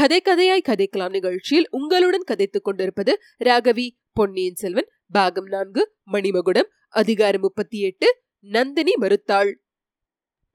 கதை கதையாய் கதைக்கலாம் நிகழ்ச்சியில் உங்களுடன் கதைத்துக் கொண்டிருப்பது ராகவி பொன்னியின் செல்வன் பாகம் நான்கு மணிமகுடம் அதிகாரம் முப்பத்தி எட்டு நந்தினி மறுத்தாள்.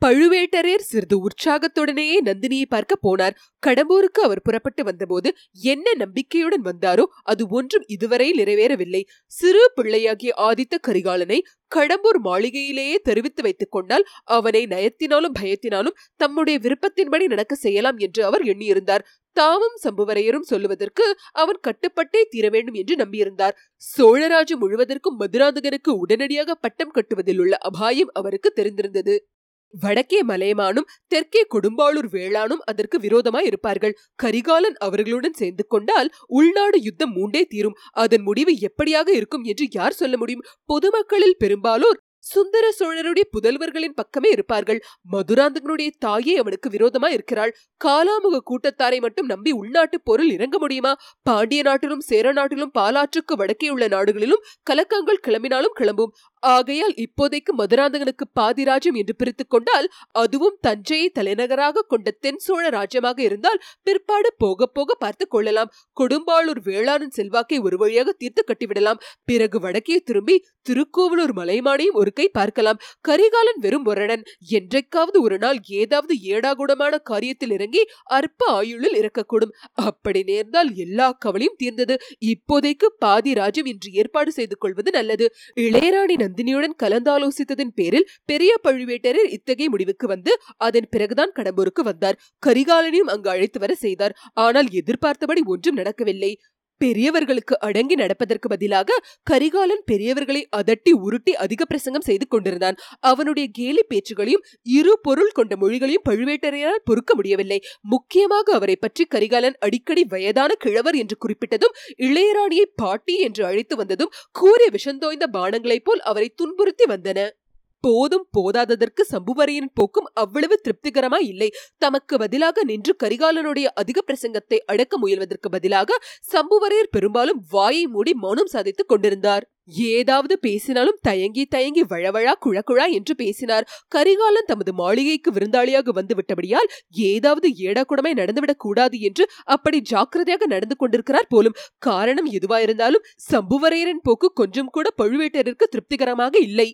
பழுவேட்டரையர் சிறிது உற்சாகத்துடனேயே நந்தினியை பார்க்க போனார். கடம்பூருக்கு அவர் புறப்பட்டு வந்தபோது என்ன நம்பிக்கையுடன் வந்தாரோ அது ஒன்றும் இதுவரை நிறைவேறவில்லை. சிறு பிள்ளையாகிய ஆதித்த கரிகாலனை கடம்பூர் மாளிகையிலேயே தெரிவித்து வைத்துக் கொண்டால் அவனை நயத்தினாலும் பயத்தினாலும் தம்முடைய விருப்பத்தின்படி நடக்க செய்யலாம் என்று அவர் எண்ணியிருந்தார். தாமும் சம்புவரையரும் சொல்லுவதற்கு அவன் கட்டுப்பட்டே தீர வேண்டும் என்று நம்பியிருந்தார். சோழராஜு முழுவதற்கும் மதுராந்தகனுக்கு உடனடியாக பட்டம் கட்டுவதில் உள்ள அபாயம் அவருக்கு தெரிந்திருந்தது. வடக்கே மலையமானும் தெற்கே கொடும்பாளூர் வேளானும் அதற்கு விரோதமாய் இருப்பார்கள். கரிகாலன் அவர்களுடன் சேர்ந்து கொண்டால் உள்நாடு யுத்தம் மூண்டே தீரும். அதன் முடிவு எப்படியாக இருக்கும் என்று யார் சொல்ல முடியும்? பொதுமக்களில் பெரும்பாலோர் சுந்தர சோழருடைய புதல்வர்களின் பக்கமே இருப்பார்கள். மதுராந்தகனுடைய தாயே அவனுக்கு விரோதமா இருக்கிறாள். காலாமுக கூட்டத்தாரை மட்டும் நம்பி உள்நாட்டு பொருள் இறங்க முடியுமா? பாண்டிய நாட்டிலும் சேர நாட்டிலும் பாலாற்றுக்கு வடக்கே உள்ள நாடுகளிலும் கலக்கங்கள் கிளம்பினாலும் கிளம்பும். ஆகையால் இப்போதைக்கு மதுராந்தகனுக்கு பாதிராஜ்யம் என்று பிரித்துக் கொண்டால் அதுவும் தஞ்சையை தலைநகராக கொண்ட தென் சோழ ராஜ்யமாக இருந்தால் பிற்பாடு போக போக பார்த்து கொள்ளலாம். கொடும்பாளூர் வேளாண் செல்வாக்கை ஒரு வழியாக தீர்த்து கட்டிவிடலாம். பிறகு வடக்கே திரும்பி திருக்கோவலூர் மலைமானையும் ஒரு கை பார்க்கலாம். கரிகாலன் வெறும் ஒரணன். என்றைக்காவது ஒரு நாள் ஏதாவது ஏடாகுடமான காரியத்தில் இறங்கி அற்ப ஆயுளில் இறக்கக்கூடும். அப்படி நேர்ந்தால் எல்லா கவலையும் தீர்ந்தது. இப்போதைக்கு பாதி ராஜ்யம் இன்று ஏற்பாடு செய்து கொள்வது நல்லது. இளையராணி நந்தினியுடன் கலந்தாலோசித்ததன் பேரில் பெரிய பழுவேட்டரர் இத்தகைய முடிவுக்கு வந்து அதன் பிறகுதான் கடம்பூருக்கு வந்தார். கரிகாலனையும் அங்கு அழைத்து வர செய்தார். ஆனால் எதிர்பார்த்தபடி ஒன்றும் நடக்கவில்லை. பெரியவர்களுக்கு அடங்கி நடப்பதற்கு பதிலாக கரிகாலன் பெரியவர்களை அதட்டி உருட்டி அதிக பிரசங்கம் செய்து கொண்டிருந்தான். அவனுடைய கேலி பேச்சுகளையும் இரு பொருள் கொண்ட மொழிகளையும் பழுவேட்டரையரால் பொறுக்க முடியவில்லை. முக்கியமாக அவரை பற்றி கரிகாலன் அடிக்கடி வயதான கிழவர் என்று குறிப்பிட்டதும் இளையராணியை பாட்டி என்று அழைத்து வந்ததும் கூறிய விஷந்தோய்ந்த பானங்களைப் போல் அவரை துன்புறுத்தி வந்தன. போதும் போதாததற்கு சம்புவரையின் போக்கும் அவ்வளவு திருப்திகரமாய் இல்லை. தமக்கு பதிலாக நின்று கரிகாலனுடைய அதிக பிரசங்கத்தை அடக்க முயல்வதற்கு பதிலாக சம்புவரையர் பெரும்பாலும் வாயை மூடி மௌனம் சாதித்துக் கொண்டிருந்தார். ஏதாவது பேசினாலும் தயங்கி தயங்கி வழவழா குழக்குழா என்று பேசினார். கரிகாலன் தமது மாளிகைக்கு விருந்தாளியாக வந்து விட்டபடியால் ஏதாவது ஏடாக்குடமை நடந்துவிடக் கூடாது என்று அப்படி ஜாக்கிரதையாக நடந்து கொண்டிருக்கிறார் போலும். காரணம் எதுவாயிருந்தாலும் சம்புவரையரின் போக்கு கொஞ்சம் கூட பழுவேட்டரிற்கு திருப்திகரமாக இல்லை.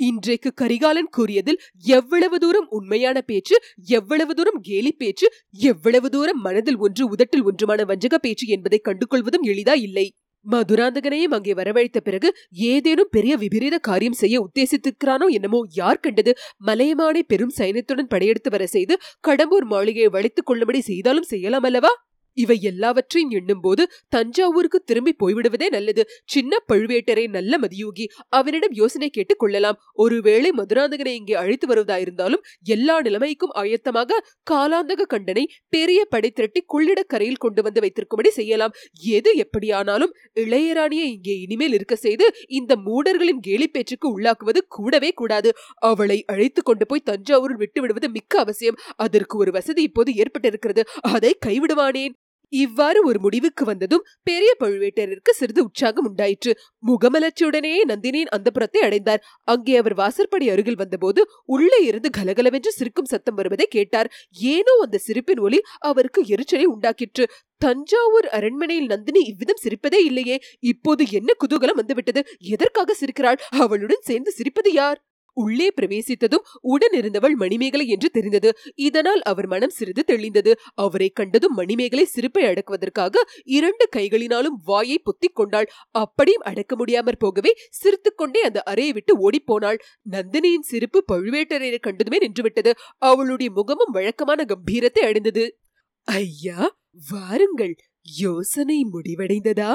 இன்றைக்கு கரிகாலன் கூறியதில் எவ்வளவு தூரம் உண்மையான பேச்சு எவ்வளவு தூரம் கேலி பேச்சு எவ்வளவு தூரம் மனதில் ஒன்று உதட்டில் ஒன்றுமான வஞ்சக பேச்சு என்பதை கண்டுகொள்வதும் எளிதா இல்லை. மதுராந்தகனையும் அங்கே வரவழைத்த பிறகு ஏதேனும் பெரிய விபரீத காரியம் செய்ய உத்தேசித்திருக்கிறானோ என்னமோ யார் கண்டது? மலையமானை பெரும் சைன்யத்துடன் படையெடுத்து வர செய்து கடம்பூர் மாளிகையை வளைத்துக் கொள்ளும்படி செய்தாலும் செய்யலாம் அல்லவா? இவை எல்லாவற்றையும் எண்ணும்போது தஞ்சாவூருக்கு திரும்பி போய்விடுவதே நல்லது. சின்ன பழுவேட்டரை நல்ல மதியோகி அவனிடம் யோசனை கேட்டுக் கொள்ளலாம். ஒருவேளை மதுராந்தகனை இங்கே அழைத்து வருவதாயிருந்தாலும் எல்லா நிலைமைக்கும் ஆயத்தமாக காலாந்தக கண்டனை பெரிய படை திரட்டி கொள்ளிடக்கரையில் கொண்டு வந்து வைத்திருக்கும்படி செய்யலாம். எது எப்படியானாலும் இளையராணியை இங்கே இனிமேல் இருக்க செய்து இந்த மூடர்களின் கேலி பேச்சுக்கு உள்ளாக்குவது கூடவே கூடாது. அவளை அழைத்து கொண்டு போய் தஞ்சாவூரில் விட்டு விடுவது மிக்க அவசியம். அதற்கு ஒரு வசதி இப்போது ஏற்பட்டிருக்கிறது. அதை கைவிடுவானேன்? இவ்வாறு ஒரு முடிவுக்கு வந்ததும் பெரிய பழுவேட்டரருக்கு சிறிது உற்சாகம் உண்டாயிற்று. முகமலர்ச்சியுடனே நந்தினியின் அந்த புறத்தை அடைந்தார். அங்கே அவர் வாசற்படி அருகில் வந்தபோது உள்ளே இருந்து கலகலவென்று சிரிக்கும் சத்தம் வருவதை கேட்டார். ஏனோ அந்த சிரிப்பின் ஒளி அவருக்கு எரிச்சலை உண்டாக்கிற்று. தஞ்சாவூர் அரண்மனையில் நந்தினி இவ்விதம் சிரிப்பதே இல்லையே. இப்போது என்ன குதூகலம் வந்துவிட்டது? எதற்காக சிரிக்கிறாள்? அவளுடன் சேர்ந்து சிரிப்பது யார்? உள்ளே பிரவேசித்ததும் உடனிருந்தவள் மணிமேகலை என்று தெரிந்தது. இதனால் அவர் மனம் சிறிது தெளிந்தது. அவரை கண்டதும் மணிமேகலை சிரிப்பை அடக்குவதற்காக இரண்டு கைகளினாலும் வாயை பொத்திக் கொண்டாள். அப்படியும் அடக்க முடியாமற் போகவே சிரித்துக்கொண்டே அந்த அறையை விட்டு ஓடிப்போனாள். நந்தினியின் சிரிப்பு பழுவேட்டரையரை கண்டதுமே நின்றுவிட்டது. அவளுடைய முகமும் வழக்கமான கம்பீரத்தை அடைந்தது. ஐயா வாருங்கள். யோசனை முடிவடைந்ததா?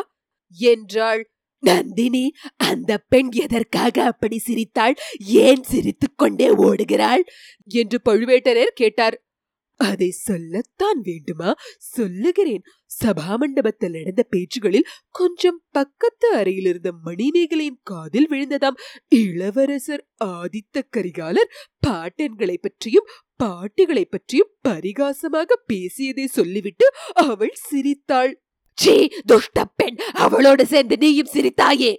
என்றாள். நந்தினி அந்த பெண் எதற்காக அப்படி சிரித்தாள்? ஏன் சிரித்துக்கொண்டே ஓடுகிறாள்? என்று பழுவேட்டரர் கேட்டார். அதை சொல்லத்தான் வேண்டுமா? சொல்லுகிறேன். சபா மண்டபத்தில் நடந்த பேச்சுகளில் கொஞ்சம் பக்கத்து அறையில் இருந்த மணிமேகலையின் காதில் விழுந்ததாம். இளவரசர் ஆதித்த கரிகாலர் பாட்டன்களை பற்றியும் பாட்டுகளை பற்றியும் பரிகாசமாக பேசியதை சொல்லிவிட்டு அவள் சிரித்தாள். சீ துஷ்ட பெண் அவளோடு சேர்ந்து நீயும் சிரித்தாயே.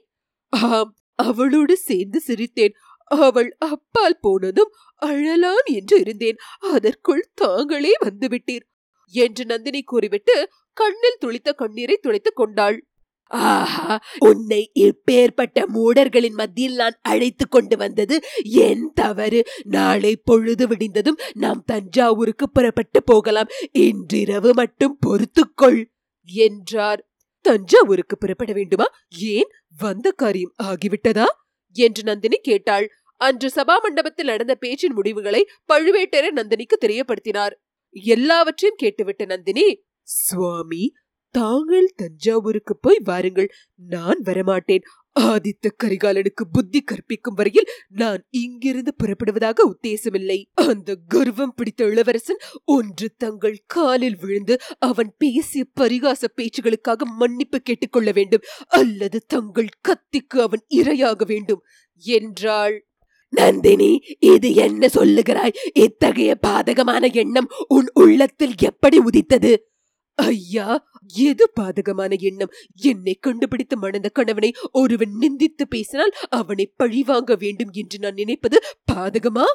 ஆம் அவளோடு சேர்ந்து சிரித்தேன். அவள் அப்பால் போனதும் அழலாம் என்று இருந்தேன். அதற்குள் தாங்களே வந்துவிட்டீர் என்று நந்தினி கூறிவிட்டு கண்ணில் துளித்த கண்ணீரை துளைத்துக் கொண்டாள். ஆஹா உன்னை இப்பேற்பட்ட மூடர்களின் மத்தியில் நான் அழைத்து கொண்டு வந்தது என் தவறு. நாளை பொழுது விடிந்ததும் நாம் தஞ்சாவூருக்கு புறப்பட்டு போகலாம். இன்றிரவு மட்டும் பொறுத்துக்கொள். என்றார். தஞ்சாவூருக்கு புறப்பட வேண்டுமா? ஏன்? வந்த காரியம் ஆகிவிட்டதா? என்று நந்தினி கேட்டாள். அன்று சபா மண்டபத்தில் நடந்த பேச்சின் முடிவுகளை பழுவேட்டரர் நந்தினிக்கு தெரியப்படுத்தினார். எல்லாவற்றையும் கேட்டுவிட்ட நந்தினி சுவாமி தாங்கள் தஞ்சாவூருக்கு போய் வாருங்கள். நான் வரமாட்டேன். ஆதித்த கரிகாலனுக்கு புத்தி கற்பிக்கும் வரையில் நான் இங்கிருந்து புறப்படுவதாக உத்தேசமில்லை. அந்த கர்வம் பிடித்த இளவரசன் ஒன்று தங்கள் காலில் விழுந்து அவன் பேசிய பரிகாச பேச்சுகளுக்காக மன்னிப்பு கேட்டுக்கொள்ள வேண்டும் அல்லது தங்கள் கத்திக்கு அவன் இரையாக வேண்டும் என்றாள். நந்தினி இது என்ன சொல்லுகிறாய்? இத்தகைய பாதகமான எண்ணம் உன் உள்ளத்தில் எப்படி உதித்தது? ஐயா எது பாதகமான எண்ணம்? என்னை கண்டுபிடித்து மணந்த கணவனை ஒருவன் நிந்தித்து பேசினால் அவனை பழிவாங்க வேண்டும் என்று நான் நினைப்பது பாதகமா?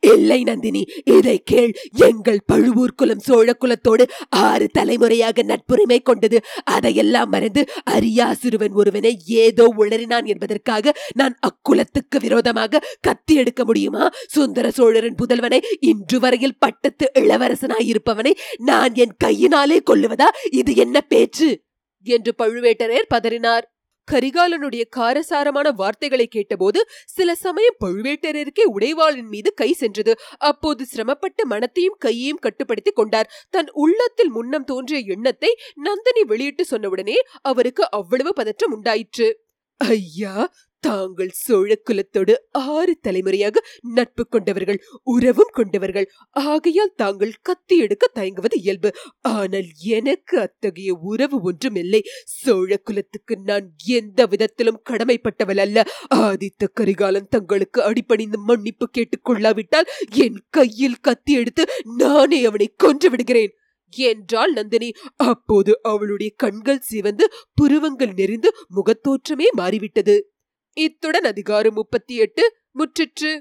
இல்லை நந்தினி இதை கேள். எங்கள் பழுவூர் குலம் சோழ குலத்தோடு ஆறு தலைமுறையாக நட்புரிமை கொண்டது. அதையெல்லாம் மறந்து அரியா சிறுவன் ஒருவனை ஏதோ உளறினான் என்பதற்காக நான் அக்குலத்துக்கு விரோதமாக கத்தி எடுக்க முடியுமா? சுந்தர சோழரின் புதல்வனை இன்று வரையில் பட்டத்து இளவரசனாயிருப்பவனை நான் என் கையினாலே கொல்லுவதா? இது என்ன பேச்சு? என்று பழுவேட்டரையர் பதறினார். கரிகாலனுடைய காரசாரமான வார்த்தைகளை கேட்டபோது சில சமயம் பழுவேட்டரருக்கே உடைவாளின் மீது கை சென்றது. அப்போது சிரமப்பட்டு மனத்தையும் கையையும் கட்டுப்படுத்திக் கொண்டார். தன் உள்ளத்தில் முன்னம் தோன்றிய எண்ணத்தை நந்தினி வெளியிட்டு சொன்னவுடனே அவருக்கு அவ்வளவு பதற்றம் உண்டாயிற்று. ஐயா தாங்கள் சோழ குலத்தோடு ஆறு தலைமுறையாக நட்பு கொண்டவர்கள் உறவும் கொண்டவர்கள். ஆகையால் தாங்கள் கத்தி எடுக்க தயங்குவது இயல்பு. ஆனால் எனக்கு அத்தகைய உறவு ஒன்றும் இல்லை. சோழ குலத்துக்கு நான் எந்த விதத்திலும் கடமைப்பட்டவள் அல்ல. ஆதித்த கரிகாலன் தங்களுக்கு அடிப்பணிந்து மன்னிப்பு கேட்டுக் கொள்ளாவிட்டால் என் கையில் கத்தி எடுத்து நானே அவனை கொன்று விடுகிறேன். என்றாள் நந்தினி. அப்போது அவளுடைய கண்கள் சிவந்து புருவங்கள் நெறிந்து முகத்தோற்றமே மாறிவிட்டது. இத்துடன் அதிகாரம் முப்பத்தி எட்டு முற்றிற்று.